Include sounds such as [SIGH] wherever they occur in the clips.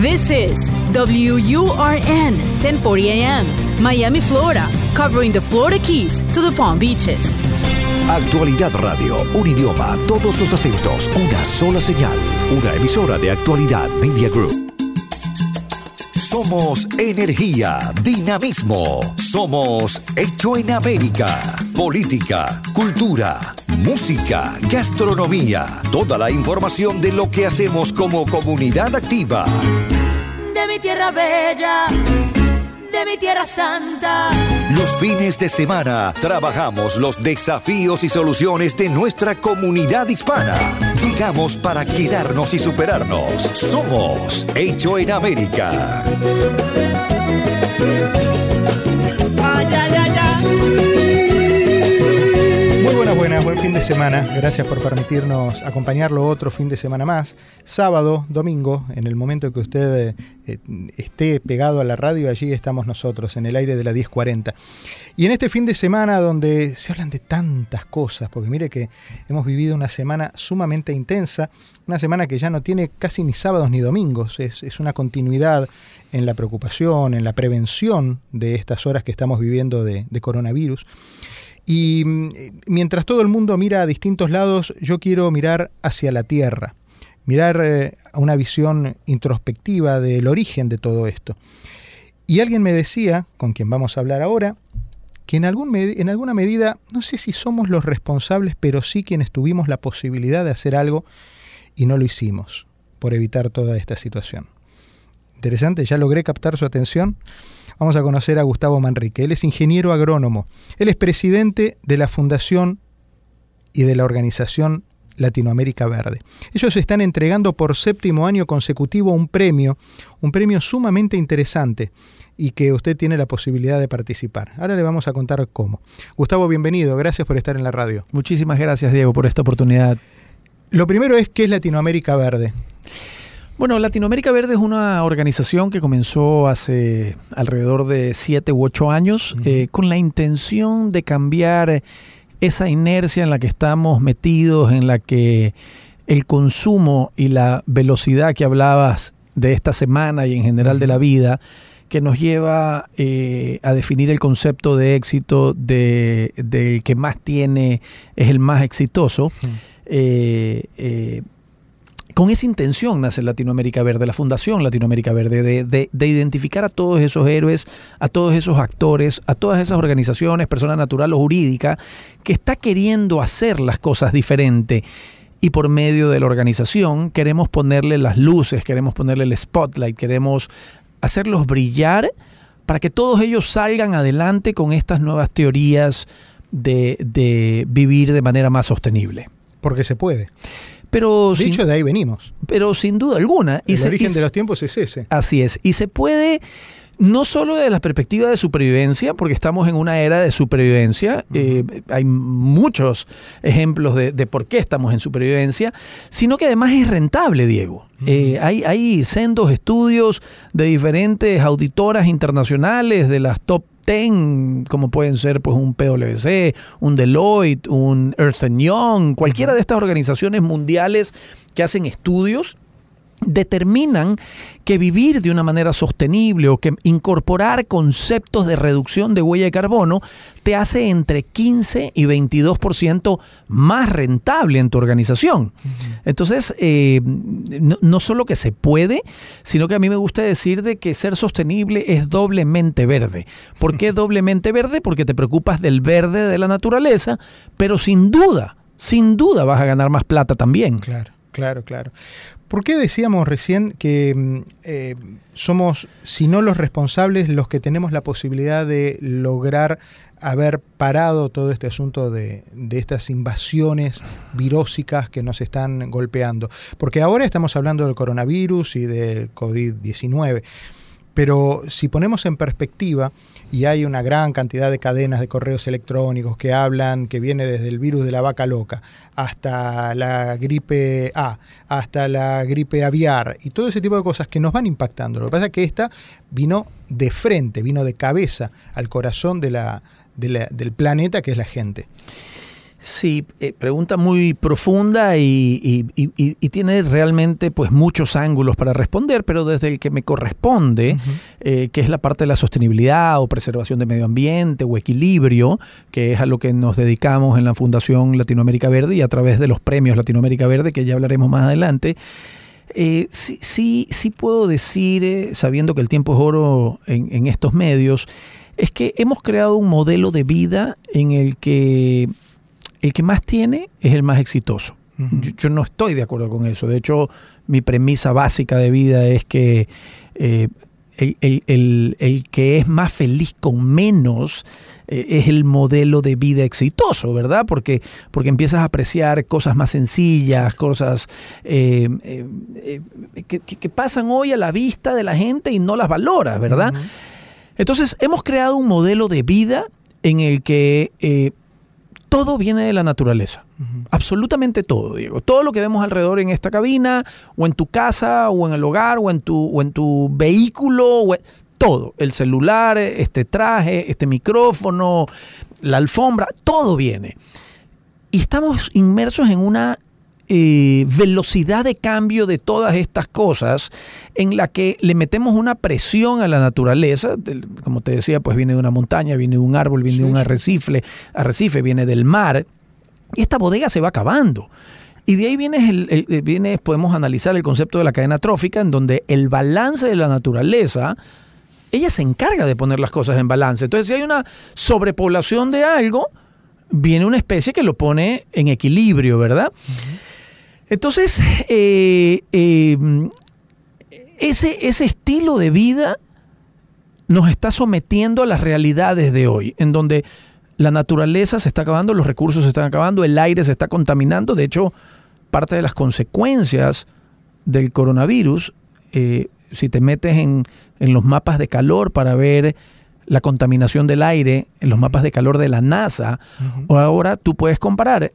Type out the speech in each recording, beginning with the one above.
This is WURN 1040 AM, Miami, Florida, covering the Florida Keys to the Palm Beaches. Actualidad Radio, un idioma, todos los acentos, una sola señal, una emisora de Actualidad Media Group. Somos energía, dinamismo. Somos Hecho en América. Política, cultura, música, gastronomía. Toda la información de lo que hacemos como comunidad activa. De mi tierra bella de mi tierra santa. Los fines de semana trabajamos los desafíos y soluciones de nuestra comunidad hispana. Llegamos para quedarnos y superarnos. Somos Hecho en América. Semana. Gracias por permitirnos acompañarlo otro fin de semana más. Sábado, domingo, en el momento que usted eh, esté pegado a la radio, allí estamos nosotros, en el aire de la 1040. Y en este fin de semana donde se hablan de tantas cosas, porque mire que hemos vivido una semana sumamente intensa, una semana que ya no tiene casi ni sábados ni domingos, es, una continuidad en la preocupación, en la prevención de estas horas que estamos viviendo de coronavirus. Y mm, mientras todo el mundo mira a distintos lados, yo quiero mirar hacia la Tierra, mirar eh, a una visión introspectiva del origen de todo esto. Y alguien me decía, con quien vamos a hablar ahora, que en, en alguna medida, no sé si somos los responsables, pero sí quienes tuvimos la posibilidad de hacer algo y no lo hicimos, por evitar toda esta situación. Interesante, ya logré captar su atención. Vamos a conocer a Gustavo Manrique. Él es ingeniero agrónomo. Él es presidente de la Fundación y de la organización Latinoamérica Verde. Ellos están entregando por séptimo año consecutivo un premio, un premio sumamente interesante y que usted tiene la posibilidad de participar. Ahora le vamos a contar cómo. Gustavo, bienvenido, gracias por estar en la radio. Muchísimas gracias, Diego, por esta oportunidad. Lo primero es, ¿qué es Latinoamérica Verde? Bueno, Latinoamérica Verde es una organización que comenzó hace alrededor de siete u ocho años eh, con la intención de cambiar esa inercia en la que estamos metidos, en la que el consumo y la velocidad que hablabas de esta semana y en general de la vida, que nos lleva eh, a definir el concepto de éxito de, del que más tiene es el más exitoso con esa intención nace Latinoamérica Verde, la Fundación Latinoamérica Verde, de, identificar a todos esos héroes, a todos esos actores, a todas esas organizaciones, personas natural o jurídica, que está queriendo hacer las cosas diferente. Y por medio de la organización queremos ponerle las luces, queremos ponerle el spotlight, queremos hacerlos brillar para que todos ellos salgan adelante con estas nuevas teorías de, de vivir de manera más sostenible. Porque se puede. Pero de hecho, de ahí venimos. Pero sin duda alguna. El origen de los tiempos es ese. Así es. Y se puede no solo desde la perspectiva de supervivencia, porque estamos en una era de supervivencia, eh, hay muchos ejemplos de, por qué estamos en supervivencia, sino que además es rentable, Diego. Eh, hay, hay sendos estudios de diferentes auditoras internacionales, de las top como pueden ser pues un PwC, un Deloitte, un Ernst Young, cualquiera de estas organizaciones mundiales que hacen estudios determinan que vivir de una manera sostenible o que incorporar conceptos de reducción de huella de carbono te hace entre 15 y 22% más rentable en tu organización. Entonces, eh, no, solo que se puede, sino que a mí me gusta decir de que ser sostenible es doblemente verde. ¿Por qué [LAUGHS] doblemente verde? Porque te preocupas del verde de la naturaleza, pero sin duda, sin duda vas a ganar más plata también. Claro. Claro, claro. ¿Por qué decíamos recién que mm, eh, somos, si no los responsables, los que tenemos la posibilidad de lograr haber parado todo este asunto de, de, estas invasiones virósicas que nos están golpeando? Porque ahora estamos hablando del coronavirus y del COVID-19, pero si ponemos en perspectiva, y hay una gran cantidad de cadenas de correos electrónicos que hablan que viene desde el virus de la vaca loca hasta la gripe A, hasta la gripe aviar y todo ese tipo de cosas que nos van impactando. Lo que pasa es que esta vino de frente, vino de cabeza al corazón de la, del planeta que es la gente. Sí, eh, pregunta muy profunda y, y- y- y- y tiene realmente pues muchos ángulos para responder, pero desde el que me corresponde, eh, que es la parte de la sostenibilidad o preservación del medio ambiente o equilibrio, que es a lo que nos dedicamos en la Fundación Latinoamérica Verde y a través de los premios Latinoamérica Verde, que ya hablaremos más adelante. Eh, sí, sí, sí puedo decir, sabiendo que el tiempo es oro en, en estos medios, es que hemos creado un modelo de vida en el que el que más tiene es el más exitoso. yo, yo no estoy de acuerdo con eso. De hecho, mi premisa básica de vida es que eh, el, el- el- el que es más feliz con menos eh, es el modelo de vida exitoso, ¿verdad? Porque, porque empiezas a apreciar cosas más sencillas, cosas eh, que, pasan hoy a la vista de la gente y no las valoras, ¿verdad? Entonces, hemos creado un modelo de vida en el que todo viene de la naturaleza. Absolutamente todo, Diego. Todo lo que vemos alrededor en esta cabina, o en tu casa, o en el hogar, o en tu, o en tu vehículo, o en- todo. El celular, este traje, este micrófono, la alfombra, todo viene. Y estamos inmersos en una eh, velocidad de cambio de todas estas cosas en la que le metemos una presión a la naturaleza. Como te decía, pues viene de una montaña, viene de un árbol, viene de un arrecife, arrecife, viene del mar. Y esta bodega se va acabando. Y de ahí viene, el, el- eh, viene, podemos analizar el concepto de la cadena trófica, en donde el balance de la naturaleza, ella se encarga de poner las cosas en balance. Entonces, si hay una sobrepoblación de algo, viene una especie que lo pone en equilibrio, ¿verdad? Entonces, eh, eh, ese, ese estilo de vida nos está sometiendo a las realidades de hoy, en donde la naturaleza se está acabando, los recursos se están acabando, el aire se está contaminando. De hecho, parte de las consecuencias del coronavirus, eh, si te metes en, en los mapas de calor para ver la contaminación del aire, en los mapas de calor de la NASA, o ahora tú puedes comparar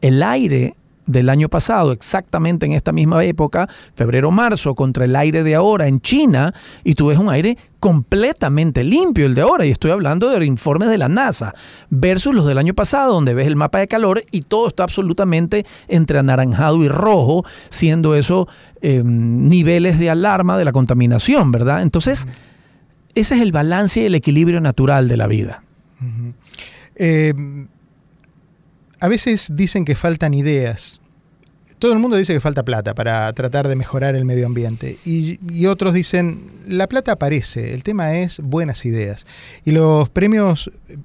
el aire del año pasado, exactamente en esta misma época, febrero-marzo, contra el aire de ahora en China, y tú ves un aire completamente limpio, el de ahora, y estoy hablando de informes de la NASA, versus los del año pasado, donde ves el mapa de calor y todo está absolutamente entre anaranjado y rojo, siendo eso eh, niveles de alarma de la contaminación, ¿verdad? Entonces, ese es el balance y el equilibrio natural de la vida. A veces dicen que faltan ideas. Todo el mundo dice que falta plata para tratar de mejorar el medio ambiente. Y, y otros dicen, la plata aparece, el tema es buenas ideas. Y los premios eh,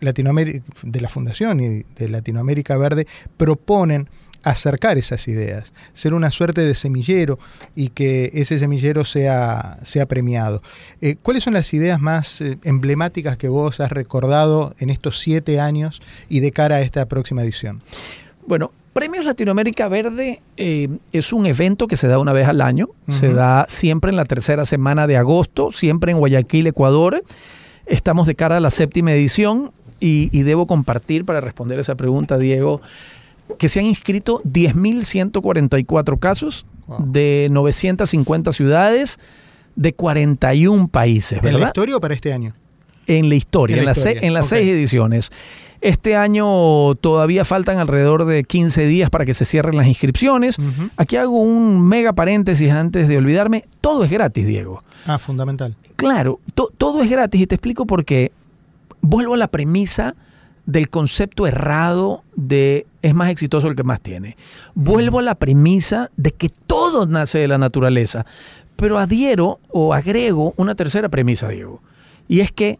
Latinoamérica, de la Fundación y de Latinoamérica Verde proponen acercar esas ideas, ser una suerte de semillero y que ese semillero sea, sea premiado. Eh, ¿Cuáles son las ideas más eh, emblemáticas que vos has recordado en estos siete años y de cara a esta próxima edición? Bueno, Premios Latinoamérica Verde eh, es un evento que se da una vez al año. Se da siempre en la tercera semana de agosto, siempre en Guayaquil, Ecuador. Estamos de cara a la séptima edición y, y debo compartir para responder esa pregunta, Diego, que se han inscrito 10.144 casos de 950 ciudades de 41 países, ¿De la ¿verdad? historia o para este año? En la historia, En en, la las historia, se- en las ok. seis ediciones. Este año todavía faltan alrededor de 15 días para que se cierren las inscripciones. Aquí hago un mega paréntesis antes de olvidarme. Todo es gratis, Diego. Ah, fundamental. Claro, to- todo es gratis y te explico por qué. Vuelvo a la premisa del concepto errado de es más exitoso el que más tiene. Vuelvo a la premisa de que todo nace de la naturaleza. Pero adhiero o agrego una tercera premisa, Diego. Y es que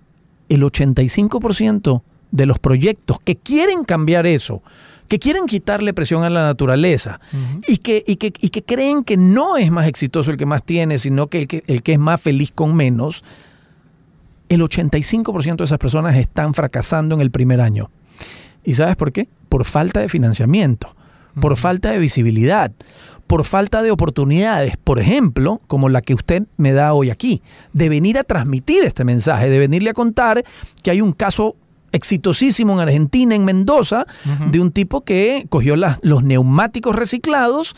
el 85% de los proyectos que quieren cambiar eso, que quieren quitarle presión a la naturaleza y, que, y, que, y que creen que no es más exitoso el que más tiene, sino que el que, el que es más feliz con menos, el 85% de esas personas están fracasando en el primer año. ¿Y sabes por qué? Por falta de financiamiento, por falta de visibilidad, por falta de oportunidades, por ejemplo, como la que usted me da hoy aquí, de venir a transmitir este mensaje, de venirle a contar que hay un caso exitosísimo en Argentina, en Mendoza, de un tipo que cogió las- los neumáticos reciclados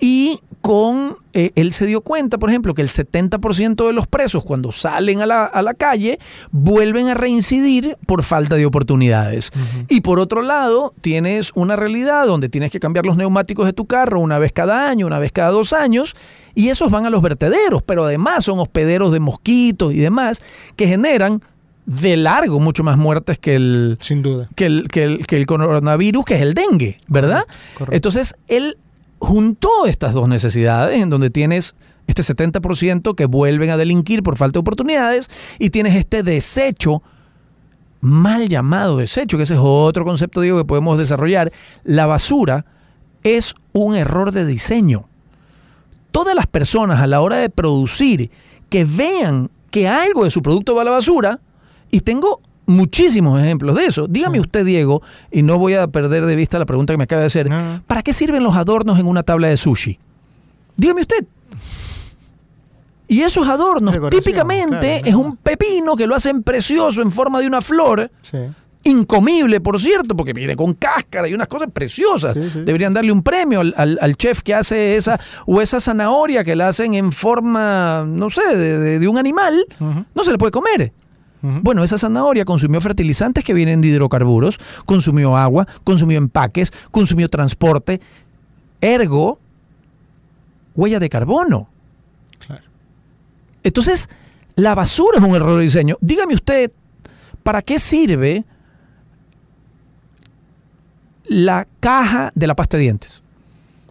y con eh, él se dio cuenta, por ejemplo, que el 70% de los presos cuando salen a la, a la, calle vuelven a reincidir por falta de oportunidades. Y por otro lado, tienes una realidad donde tienes que cambiar los neumáticos de tu carro una vez cada año, una vez cada dos años, y esos van a los vertederos, pero además son hospederos de mosquitos y demás que generan de largo mucho más muertes que el, Sin duda. Que el, que el, que el coronavirus, que es el dengue, ¿verdad? Correcto. Entonces, él juntó estas dos necesidades en donde tienes este 70% que vuelven a delinquir por falta de oportunidades y tienes este desecho mal llamado desecho, que ese es otro concepto digo que podemos desarrollar. La basura es un error de diseño. Todas las personas a la hora de producir que vean que algo de su producto va a la basura, y tengo muchísimos ejemplos de eso. Dígame usted, Diego, y no voy a perder de vista la pregunta que me acaba de hacer, No. ¿para qué sirven los adornos en una tabla de sushi? Dígame usted. Y esos adornos Decoración, típicamente claro, es un pepino que lo hacen precioso en forma de una flor, Sí. incomible, por cierto, porque viene con cáscara y unas cosas preciosas. Sí, sí. Deberían darle un premio al, al- al chef que hace esa, o esa zanahoria que la hacen en forma, no sé, de, de- de un animal, no se le puede comer. Bueno, esa zanahoria consumió fertilizantes que vienen de hidrocarburos, consumió agua, consumió empaques, consumió transporte, ergo, huella de carbono. Claro. Entonces, la basura es un error de diseño. Dígame usted, ¿para qué sirve la caja de la pasta de dientes?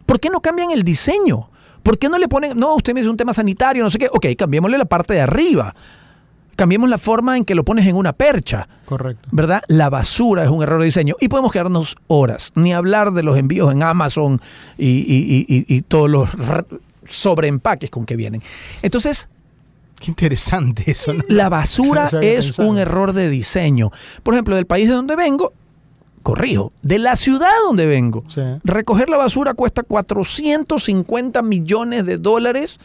¿Por qué no cambian el diseño? ¿Por qué no le ponen, no, usted me dice un tema sanitario, no sé qué, ok, cambiémosle la parte de arriba. Cambiemos la forma en que lo pones en una percha. Correcto. ¿verdad? La basura es un error de diseño. Y podemos quedarnos horas, ni hablar de los envíos en Amazon y, y- y- y- todos los sobreempaques con que vienen. Entonces, Qué interesante eso, ¿no? la basura [LAUGHS] No es pensado. un error de diseño. Por ejemplo, del país de donde vengo, corrijo, de la ciudad donde vengo, Sí. recoger la basura cuesta 450 millones de dólares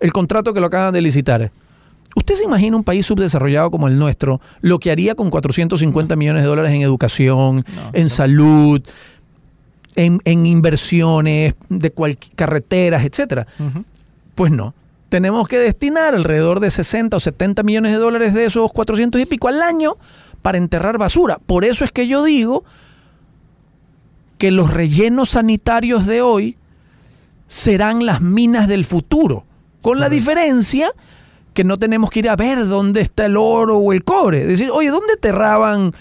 el contrato que lo acaban de licitar. ¿Usted se imagina un país subdesarrollado como el nuestro, lo que haría con 450 millones de dólares en educación, en salud, en, en inversiones, de cual- carreteras, etcétera? Pues no. Tenemos que destinar alrededor de 60 o 70 millones de dólares de esos 400 y pico al año para enterrar basura. Por eso es que yo digo que los rellenos sanitarios de hoy serán las minas del futuro, con la diferencia que no tenemos que ir a ver dónde está el oro o el cobre. Es decir, oye, ¿dónde enterraban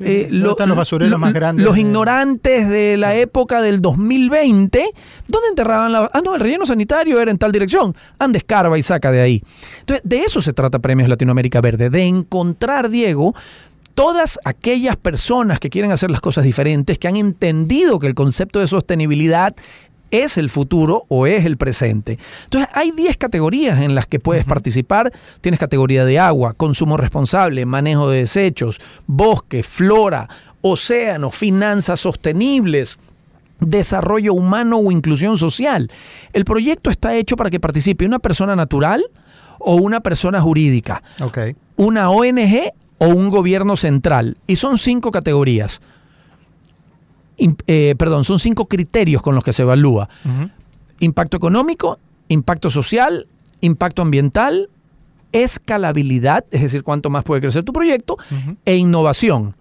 eh, ¿dónde están los basureros más grandes Los de- ignorantes de la época del 2020, ¿dónde enterraban la... Ah, no, el relleno sanitario era en tal dirección. Anda, escarba y saca de ahí. Entonces, de eso se trata Premios Latinoamérica Verde, de encontrar, Diego, todas aquellas personas que quieren hacer las cosas diferentes, que han entendido que el concepto de sostenibilidad es el futuro o es el presente. Entonces, hay 10 categorías en las que puedes participar. Tienes categoría de agua, consumo responsable, manejo de desechos, bosque, flora, océano, finanzas sostenibles, desarrollo humano o inclusión social. El proyecto está hecho para que participe una persona natural o una persona jurídica una ONG o un gobierno central. Y son cinco categorías. Eh, perdón, son cinco criterios con los que se evalúa. Impacto económico, impacto social, impacto ambiental, escalabilidad, es decir, cuánto más puede crecer tu proyecto, e innovación.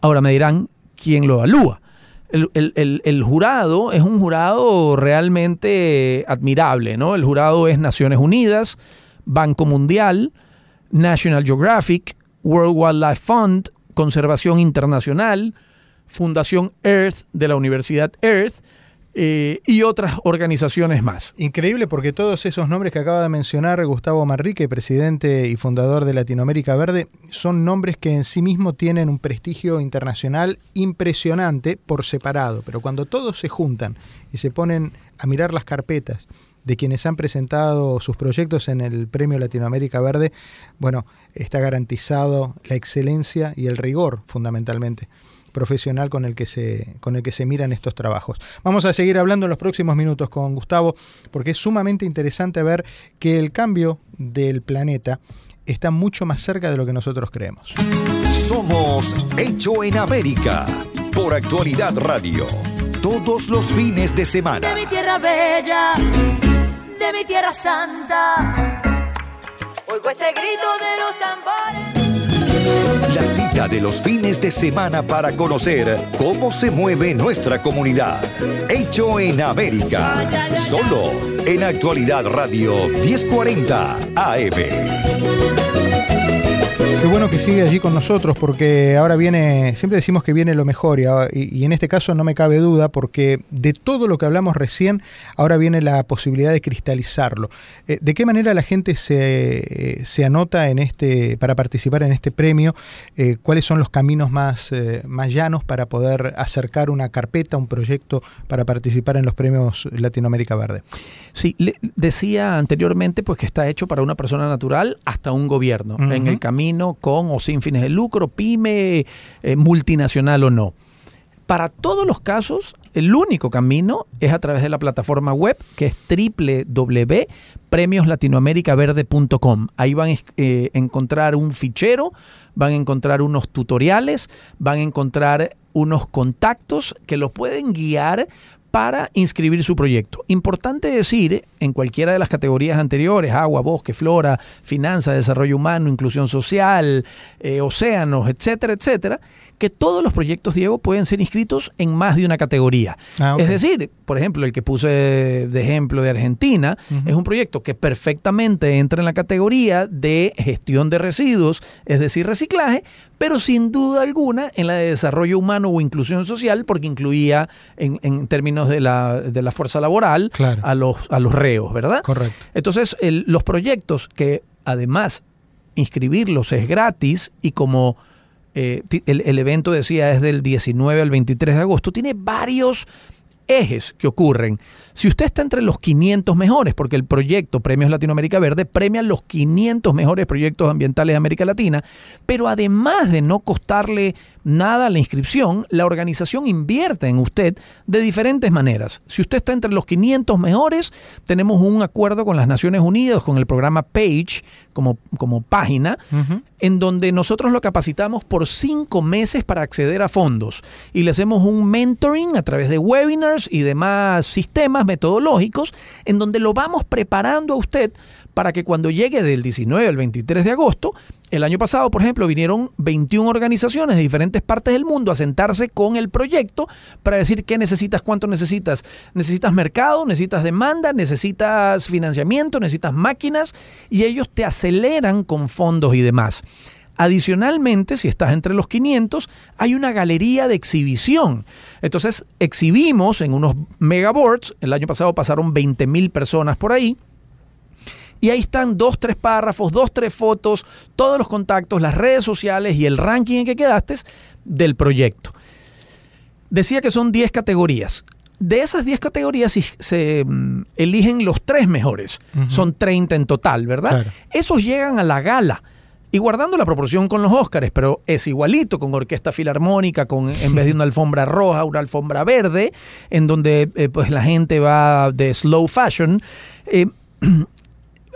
Ahora me dirán, ¿quién lo evalúa? El, el- el- el jurado es un jurado realmente admirable, ¿no? El jurado es Naciones Unidas, Banco Mundial, National Geographic, World Wildlife Fund, Conservación Internacional, Fundación Earth de la Universidad Earth eh, y otras organizaciones más. Increíble porque todos esos nombres que acaba de mencionar Gustavo Manrique, presidente y fundador de Latinoamérica Verde, son nombres que en sí mismos tienen un prestigio internacional impresionante por separado, pero cuando todos se juntan y se ponen a mirar las carpetas de quienes han presentado sus proyectos en el Premio Latinoamérica Verde, bueno, está garantizado la excelencia y el rigor fundamentalmente profesional con el que se con el que se miran estos trabajos. Vamos a seguir hablando en los próximos minutos con Gustavo porque es sumamente interesante ver que el cambio del planeta está mucho más cerca de lo que nosotros creemos. Somos Hecho en América por Actualidad Radio. todos los fines de semana. De mi tierra bella, de mi tierra santa. Oigo ese grito de los tambores. Cita de los fines de semana para conocer cómo se mueve nuestra comunidad. Hecho en América. Solo en Actualidad Radio 1040 AM. Qué bueno que sigue allí con nosotros porque ahora viene, siempre decimos que viene lo mejor y, y, en este caso no me cabe duda porque de todo lo que hablamos recién, ahora viene la posibilidad de cristalizarlo. Eh, ¿De qué manera la gente se, se, anota en este, para participar en este premio? Eh, ¿Cuáles son los caminos más, eh, más llanos para poder acercar una carpeta, un proyecto para participar en los premios Latinoamérica Verde? Sí, le decía anteriormente pues que está hecho para una persona natural hasta un gobierno. Uh -huh. En el camino con o sin fines de lucro, pyme, eh, multinacional o no. Para todos los casos, el único camino es a través de la plataforma web que es www.premioslatinoamericaverde.com. Ahí van a eh, encontrar un fichero, van a encontrar unos tutoriales, van a encontrar unos contactos que los pueden guiar para inscribir su proyecto. Importante decir, en cualquiera de las categorías anteriores, agua, bosque, flora, finanzas, desarrollo humano, inclusión social, eh, océanos, etcétera, etcétera, que todos los proyectos, Diego, pueden ser inscritos en más de una categoría. Ah, okay. Es decir, por ejemplo, el que puse de ejemplo de Argentina uh -huh. es un proyecto que perfectamente entra en la categoría de gestión de residuos, es decir, reciclaje, pero sin duda alguna en la de desarrollo humano o inclusión social, porque incluía en, en términos de la, de la fuerza laboral claro. a, los, a los ¿verdad? Correcto. Entonces, el, los proyectos que además inscribirlos es gratis y como eh, el, el, evento decía es del 19 al 23 de agosto, tiene varios ejes que ocurren. Si usted está entre los 500 mejores, porque el proyecto Premios Latinoamérica Verde premia los 500 mejores proyectos ambientales de América Latina, pero además de no costarle nada la inscripción, la organización invierte en usted de diferentes maneras. Si usted está entre los 500 mejores, tenemos un acuerdo con las Naciones Unidas, con el programa PAGE como, como página, uh -huh. en donde nosotros lo capacitamos por cinco meses para acceder a fondos y le hacemos un mentoring a través de webinars y demás sistemas metodológicos en donde lo vamos preparando a usted para que cuando llegue del 19 al 23 de agosto, el año pasado, por ejemplo, vinieron 21 organizaciones de diferentes partes del mundo a sentarse con el proyecto para decir qué necesitas, cuánto necesitas. Necesitas mercado, necesitas demanda, necesitas financiamiento, necesitas máquinas y ellos te aceleran con fondos y demás. Adicionalmente, si estás entre los 500, hay una galería de exhibición. Entonces, exhibimos en unos megaboards, el año pasado pasaron 20 mil personas por ahí, y ahí están dos, tres párrafos, dos, tres fotos, todos los contactos, las redes sociales y el ranking en que quedaste del proyecto. Decía que son 10 categorías. De esas 10 categorías se um, eligen los tres mejores. Uh -huh. Son 30 en total, ¿verdad? Claro. Esos llegan a la gala. Y guardando la proporción con los Óscares, pero es igualito, con orquesta filarmónica, con en vez de una alfombra roja, una alfombra verde, en donde eh, pues la gente va de slow fashion. Eh, [CLEARS THROAT]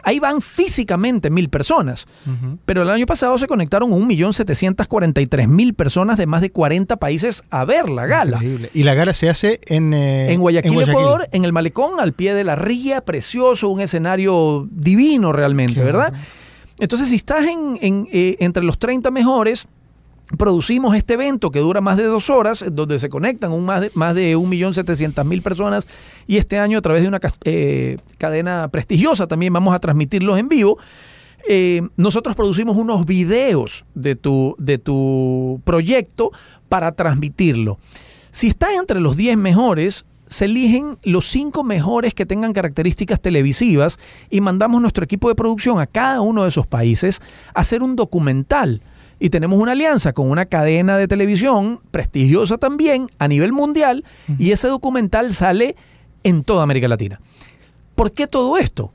ahí van físicamente mil personas. Uh -huh. Pero el año pasado se conectaron 1.743.000 personas de más de 40 países a ver la gala. Increíble. Y la gala se hace en, eh, en, Guayaquil, en, Guayaquil, Ecuador, en el malecón, al pie de la ría, precioso, un escenario divino realmente, Qué ¿verdad? Bueno. Entonces, si estás eh, entre los 30 mejores, producimos este evento que dura más de dos horas, donde se conectan un más de, más de 1.700.000 personas y este año a través de una eh, cadena prestigiosa también vamos a transmitirlos en vivo. Eh, nosotros producimos unos videos de tu, de tu proyecto para transmitirlo. Si estás entre los 10 mejores, se eligen los cinco mejores que tengan características televisivas y mandamos nuestro equipo de producción a cada uno de esos países a hacer un documental y tenemos una alianza con una cadena de televisión prestigiosa también a nivel mundial y ese documental sale en toda América Latina. ¿Por qué todo esto?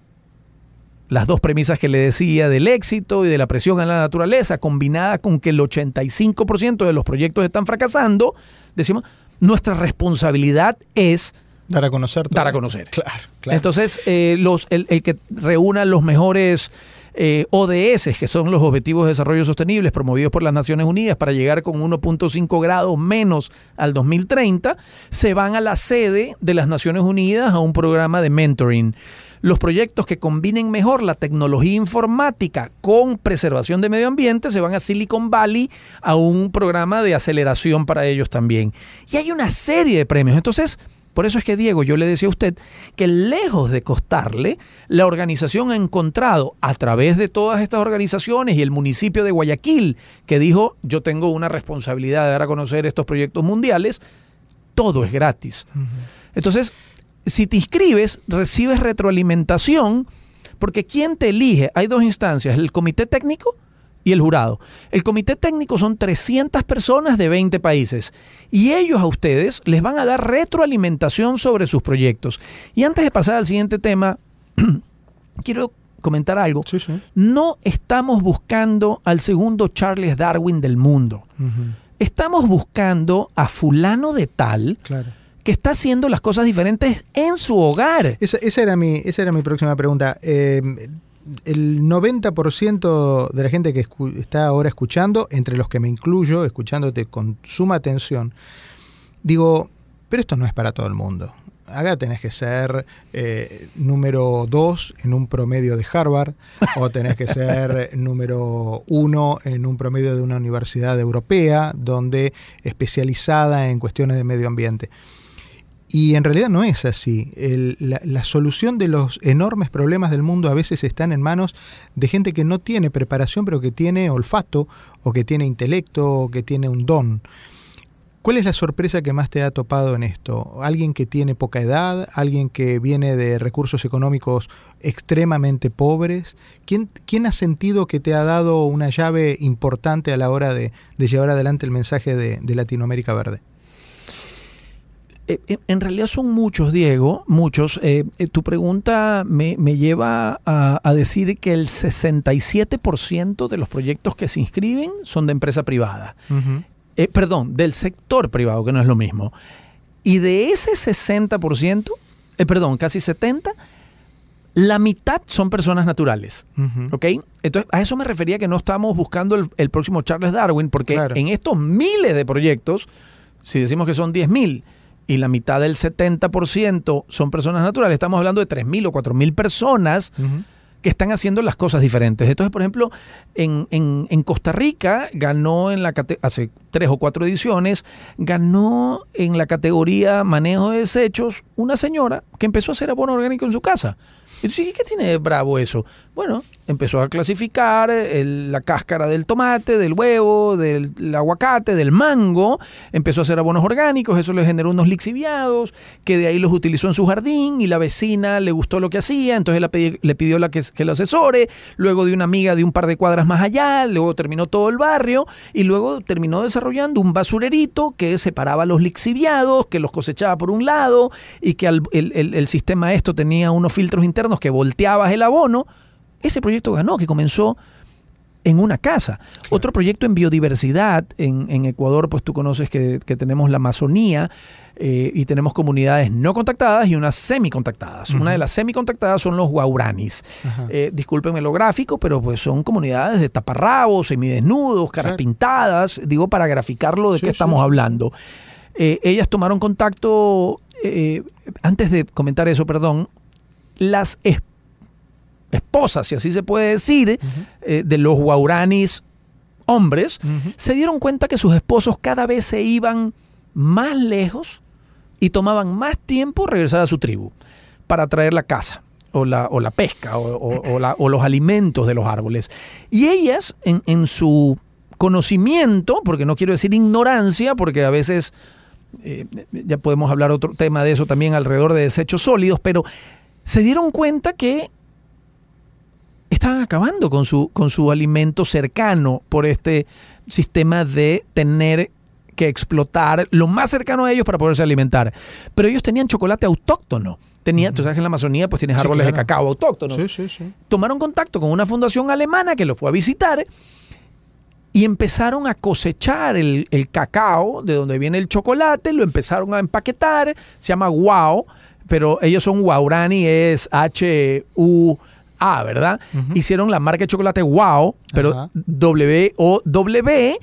Las dos premisas que le decía del éxito y de la presión a la naturaleza, combinada con que el 85% de los proyectos están fracasando, decimos, nuestra responsabilidad es dar a conocer. Dar a conocer. Claro, claro. Entonces, eh, los, el, el, que reúna los mejores eh, ODS, que son los Objetivos de Desarrollo Sostenibles promovidos por las Naciones Unidas para llegar con 1.5 grados menos al 2030, se van a la sede de las Naciones Unidas a un programa de mentoring los proyectos que combinen mejor la tecnología informática con preservación de medio ambiente se van a Silicon Valley a un programa de aceleración para ellos también. Y hay una serie de premios. Entonces, por eso es que Diego, yo le decía a usted que lejos de costarle, la organización ha encontrado a través de todas estas organizaciones y el municipio de Guayaquil, que dijo, yo tengo una responsabilidad de dar a conocer estos proyectos mundiales, todo es gratis. Entonces, si te inscribes, recibes retroalimentación, porque ¿quién te elige? Hay dos instancias, el comité técnico y el jurado. El comité técnico son 300 personas de 20 países y ellos a ustedes les van a dar retroalimentación sobre sus proyectos. Y antes de pasar al siguiente tema, [CLEARS THROAT] quiero comentar algo. No estamos buscando al segundo Charles Darwin del mundo. Estamos buscando a fulano de tal. Claro que está haciendo las cosas diferentes en su hogar. Esa, era, mi, esa era mi próxima pregunta. Eh, el 90% de la gente que está ahora escuchando, entre los que me incluyo, escuchándote con suma atención, digo, pero esto no es para todo el mundo. Acá tenés que ser eh, número 2 en un promedio de Harvard o tenés que ser [LAUGHS] número 1 en un promedio de una universidad europea, donde especializada en cuestiones de medio ambiente. Y en realidad no es así. la, solución de los enormes problemas del mundo a veces están en manos de gente que no tiene preparación, pero que tiene olfato, o que tiene intelecto, o que tiene un don. ¿Cuál es la sorpresa que más te ha topado en esto? ¿Alguien que tiene poca edad? ¿Alguien que viene de recursos económicos extremadamente pobres? ¿Quién, quién ha sentido que te ha dado una llave importante a la hora de, llevar adelante el mensaje de Latinoamérica Verde? Eh, eh, en realidad son muchos, Diego, muchos. Eh, tu pregunta me, lleva a, decir que el 67% de los proyectos que se inscriben son de empresa privada. perdón, del sector privado, que no es lo mismo. Y de ese 60%, perdón, casi 70%, la mitad son personas naturales. ¿Ok? Entonces, a eso me refería que no estamos buscando el, próximo Charles Darwin, porque en estos miles de proyectos, si decimos que son 10.000, y la mitad del 70% son personas naturales, estamos hablando de 3.000 o 4.000 personas que están haciendo las cosas diferentes. Entonces, por ejemplo, en, Costa Rica ganó en la hace tres o cuatro ediciones, ganó en la categoría manejo de desechos una señora que empezó a hacer abono orgánico en su casa. Y ¿qué tiene de bravo eso? Bueno, empezó a clasificar la cáscara del tomate, del huevo, del aguacate, del mango, empezó a hacer abonos orgánicos, eso le generó unos lixiviados, que de ahí los utilizó en su jardín y la vecina le gustó lo que hacía, entonces le, pidió la que, que asesore, luego de una amiga de un par de cuadras más allá, luego terminó todo el barrio y luego terminó desarrollando un basurerito que separaba los lixiviados, que los cosechaba por un lado y que el, el sistema esto tenía unos filtros internos que volteabas el abono, ese proyecto ganó, que comenzó en una casa. Otro proyecto en biodiversidad, en, Ecuador, pues tú conoces que, tenemos la Amazonía eh, y tenemos comunidades no contactadas y unas semi-contactadas. Una de las semi-contactadas son los guauranis. Eh, discúlpenme lo gráfico, pero pues son comunidades de taparrabos, semidesnudos, caras pintadas, digo para graficarlo de qué estamos hablando. Eh, ellas tomaron contacto, antes de comentar eso, perdón, las esposas, si así se puede decir, eh, de los guauranis hombres, se dieron cuenta que sus esposos cada vez se iban más lejos y tomaban más tiempo regresar a su tribu para traer la casa o la, o la pesca o, los alimentos de los árboles. Y ellas, en, en, su conocimiento, porque no quiero decir ignorancia, porque a veces eh, ya podemos hablar otro tema de eso también alrededor de desechos sólidos, pero se dieron cuenta que estaban acabando con su, con su alimento cercano por este sistema de tener que explotar lo más cercano a ellos para poderse alimentar. Pero ellos tenían chocolate autóctono. Tenían, Tú sabes que en la Amazonía pues tienes árboles de cacao autóctonos. Tomaron contacto con una fundación alemana que los fue a visitar y empezaron a cosechar el, el, cacao de donde viene el chocolate, lo empezaron a empaquetar, se llama Wow, pero ellos son Waurani, es H-U A, ¿verdad? Hicieron la marca de chocolate Wow, pero Ajá. W-O-W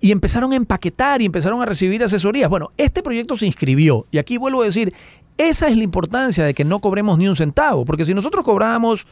y empezaron a empaquetar y empezaron a recibir asesorías. Bueno, este proyecto se inscribió y aquí vuelvo a decir, esa es la importancia de que no cobremos ni un centavo, porque si nosotros cobrábamos,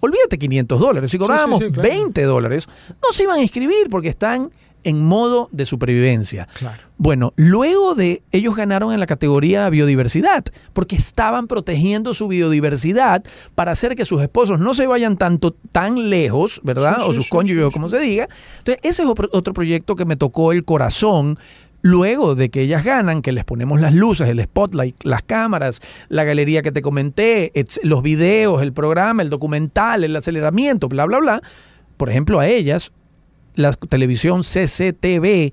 olvídate 500 dólares, si cobrábamos sí, claro. 20 dólares, no se iban a inscribir porque están en modo de supervivencia. Claro. Bueno, luego de ellos ganaron en la categoría biodiversidad, porque estaban protegiendo su biodiversidad para hacer que sus esposos no se vayan tanto tan lejos, ¿verdad? Sí, o sí, sus sí, cónyuges, o como se diga. Entonces, ese es otro proyecto que me tocó el corazón. Luego de que ellas ganan, que les ponemos las luces, el spotlight, las cámaras, la galería que te comenté, los videos, el programa, el documental, el aceleramiento, bla, bla, bla. Por ejemplo, a ellas la televisión CCTV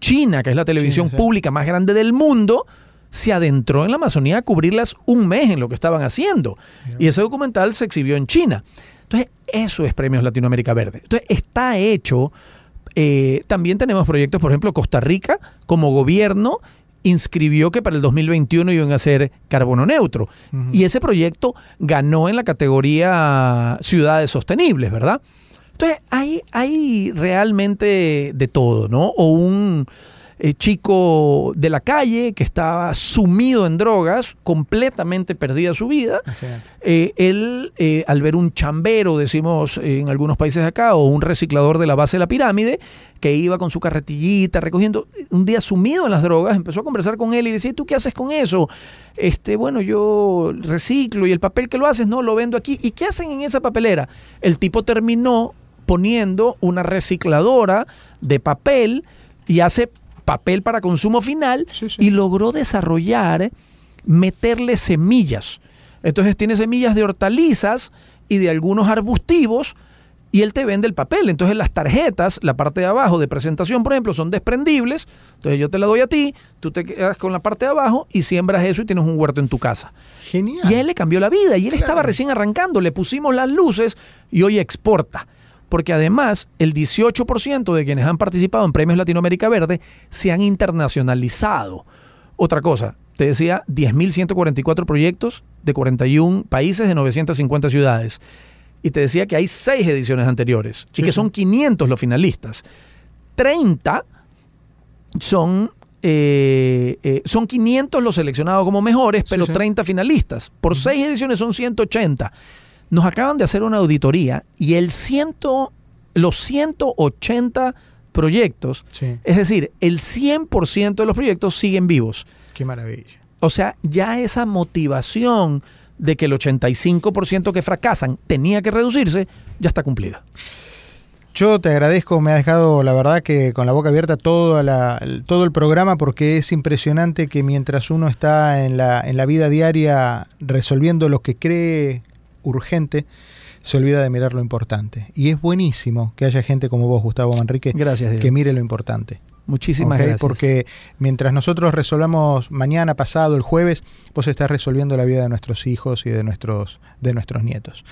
China, que es la televisión China, sí. pública más grande del mundo, se adentró en la Amazonía a cubrirlas un mes en lo que estaban haciendo. Y ese documental se exhibió en China. Entonces, eso es Premios Latinoamérica Verde. Entonces, está hecho. eh, también tenemos proyectos, por ejemplo, Costa Rica, como gobierno, inscribió que para el 2021 iban a ser carbono neutro. Y ese proyecto ganó en la categoría ciudades sostenibles, ¿verdad? Entonces, hay, hay realmente de todo, ¿no? O un eh, chico de la calle que estaba sumido en drogas, completamente perdida su vida. Eh, él, eh, al ver un chambero, decimos en algunos países de acá, o un reciclador de la base de la pirámide, que iba con su carretillita recogiendo, un día sumido en las drogas, empezó a conversar con él y decía, ¿tú qué haces con eso? Este, bueno, yo reciclo y el papel que lo haces, no, lo vendo aquí. ¿Y qué hacen en esa papelera? El tipo terminó poniendo una recicladora de papel y hace papel para consumo final Sí, sí. y logró desarrollar, meterle semillas. Entonces tiene semillas de hortalizas y de algunos arbustivos y él te vende el papel. Entonces las tarjetas, la parte de abajo de presentación, por ejemplo, son desprendibles. Entonces yo te la doy a ti, tú te quedas con la parte de abajo y siembras eso y tienes un huerto en tu casa. Genial. Y a él le cambió la vida y él estaba recién arrancando, le pusimos las luces y hoy exporta. Porque además el 18% de quienes han participado en Premios Latinoamérica Verde se han internacionalizado. Otra cosa, te decía 10.144 proyectos de 41 países de 950 ciudades. Y te decía que hay seis ediciones anteriores Sí, y que son 500 los finalistas. 30 son, eh, eh, son 500 los seleccionados como mejores, pero sí. 30 finalistas. Por seis ediciones son 180. Nos acaban de hacer una auditoría y el ciento, los 180 proyectos, Sí. es decir, el 100% de los proyectos siguen vivos. Qué maravilla. O sea, ya esa motivación de que el 85% que fracasan tenía que reducirse, ya está cumplida. Yo te agradezco, me ha dejado la verdad que con la boca abierta todo, la, todo el programa porque es impresionante que mientras uno está en la, en la vida diaria resolviendo lo que cree urgente, se olvida de mirar lo importante. Y es buenísimo que haya gente como vos, Gustavo Manrique, Gracias, que mire lo importante. Muchísimas gracias. Porque mientras nosotros resolvamos mañana, pasado, el jueves, vos estás resolviendo la vida de nuestros hijos y de nuestros, de nuestros nietos.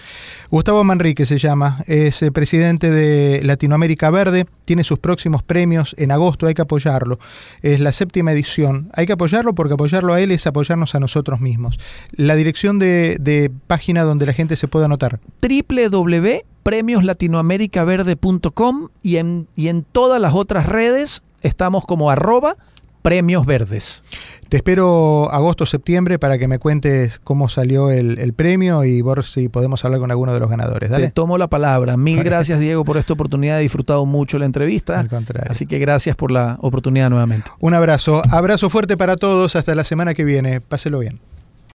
Gustavo Manrique se llama, es eh, presidente de Latinoamérica Verde, tiene sus próximos premios en agosto, hay que apoyarlo. Es la séptima edición, hay que apoyarlo porque apoyarlo a él es apoyarnos a nosotros mismos. La dirección de, de página donde la gente se puede anotar. www.premioslatinoamericaverde.com y en, y en todas las otras redes estamos como arroba premios verdes. Te espero agosto, septiembre para que me cuentes cómo salió el, el premio y ver si podemos hablar con alguno de los ganadores. Te tomo la palabra. Mil [LAUGHS] gracias, Diego, por esta oportunidad. He disfrutado mucho la entrevista. Al contrario. Así que gracias por la oportunidad nuevamente. Un abrazo. Abrazo fuerte para todos. Hasta la semana que viene. Páselo bien.